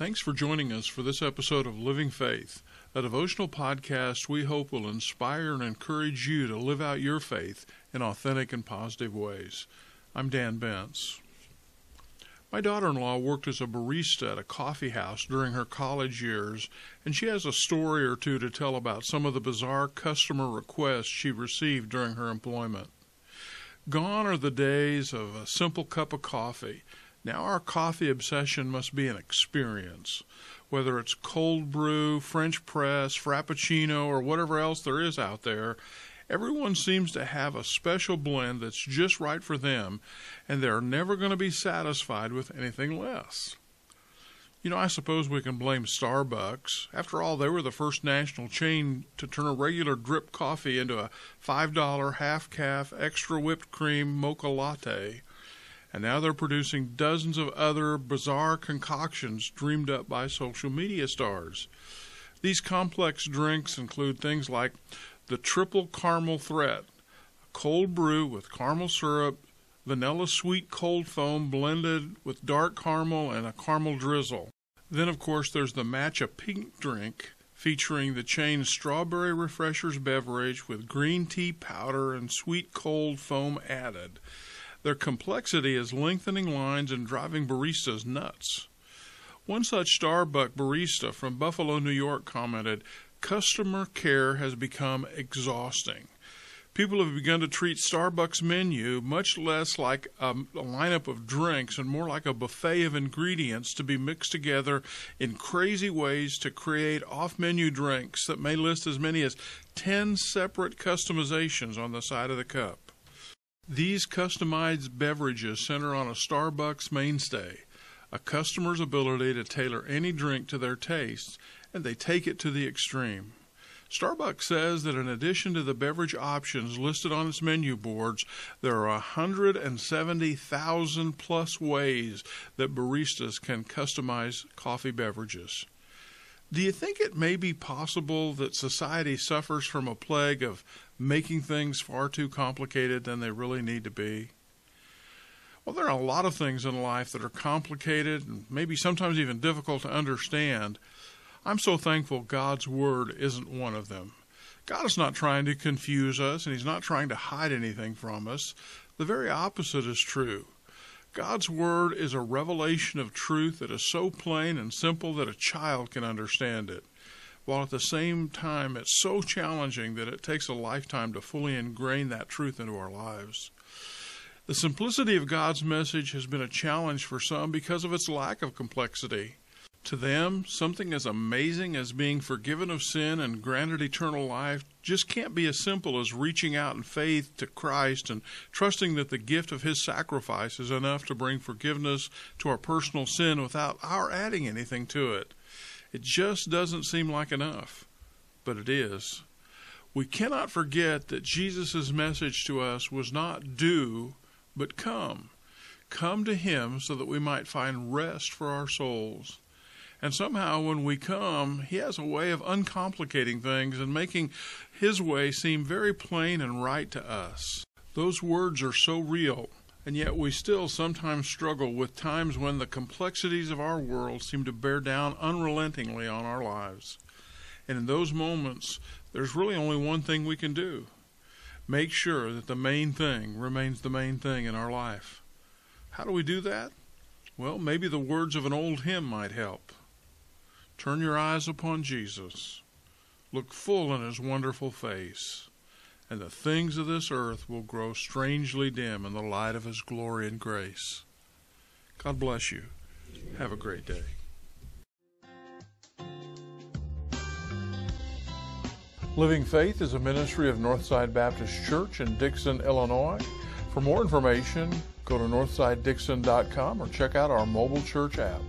Thanks for joining us for this episode of Living Faith, a devotional podcast we hope will inspire and encourage you to live out your faith in authentic and positive ways. I'm Dan Bentz. My daughter in law worked as a barista at a coffee house during her college years, and she has a story or two to tell about some of the bizarre customer requests she received during her employment. Gone are the days of a simple cup of coffee. Now our coffee obsession must be an experience. Whether it's cold brew, French press, Frappuccino, or whatever else there is out there, everyone seems to have a special blend that's just right for them, and they're never going to be satisfied with anything less. You know, I suppose we can blame Starbucks. After all, they were the first national chain to turn a regular drip coffee into a $5 half caff extra whipped cream mocha latte. And now they're producing dozens of other bizarre concoctions dreamed up by social media stars. These complex drinks include things like the triple caramel threat, a cold brew with caramel syrup, vanilla sweet cold foam blended with dark caramel and a caramel drizzle. Then, of course, there's the Matcha Pink drink featuring the chain's Strawberry Refreshers beverage with green tea powder and sweet cold foam added. Their complexity is lengthening lines and driving baristas nuts. One such Starbucks barista from Buffalo, New York commented, Customer care has become exhausting people have begun to treat Starbucks menu much less like a, a, lineup of drinks and more like a buffet of ingredients to be mixed together in crazy ways to create off-menu drinks that may list as many as 10 separate customizations on the side of the cup. These customized beverages center on a Starbucks mainstay, a customer's ability to tailor any drink to their tastes, and they take it to the extreme. Starbucks says that in addition to the beverage options listed on its menu boards, there are 170,000 plus ways that baristas can customize coffee beverages. Do you think it may be possible that society suffers from a plague of making things far too complicated than they really need to be? Well, there are a lot of things in life that are complicated and maybe sometimes even difficult to understand. I'm so thankful God's Word isn't one of them. God is not trying to confuse us, and He's not trying to hide anything from us. The very opposite is true. God's Word is a revelation of truth that is so plain and simple that a child can understand it, while at the same time it's so challenging that it takes a lifetime to fully ingrain that truth into our lives. The simplicity of God's message has been a challenge for some because of its lack of complexity. To them, something as amazing as being forgiven of sin and granted eternal life just can't be as simple as reaching out in faith to Christ and trusting that the gift of His sacrifice is enough to bring forgiveness to our personal sin without our adding anything to it. It just doesn't seem like enough, but it is. We cannot forget that Jesus' message to us was not do, but come. Come to Him so that we might find rest for our souls. And somehow, when we come, He has a way of uncomplicating things and making His way seem very plain and right to us. Those words are so real, and yet we still sometimes struggle with times when the complexities of our world seem to bear down unrelentingly on our lives. And in those moments, there's really only one thing we can do make sure that the main thing remains the main thing in our life. How do we do that? Well, maybe the words of an old hymn might help. Turn your eyes upon Jesus. Look full in his wonderful face, and the things of this earth will grow strangely dim in the light of his glory and grace. God bless you. Have a great day. Living Faith is a ministry of Northside Baptist Church in Dixon, Illinois. For more information, go to northsidedixon.com or check out our mobile church app.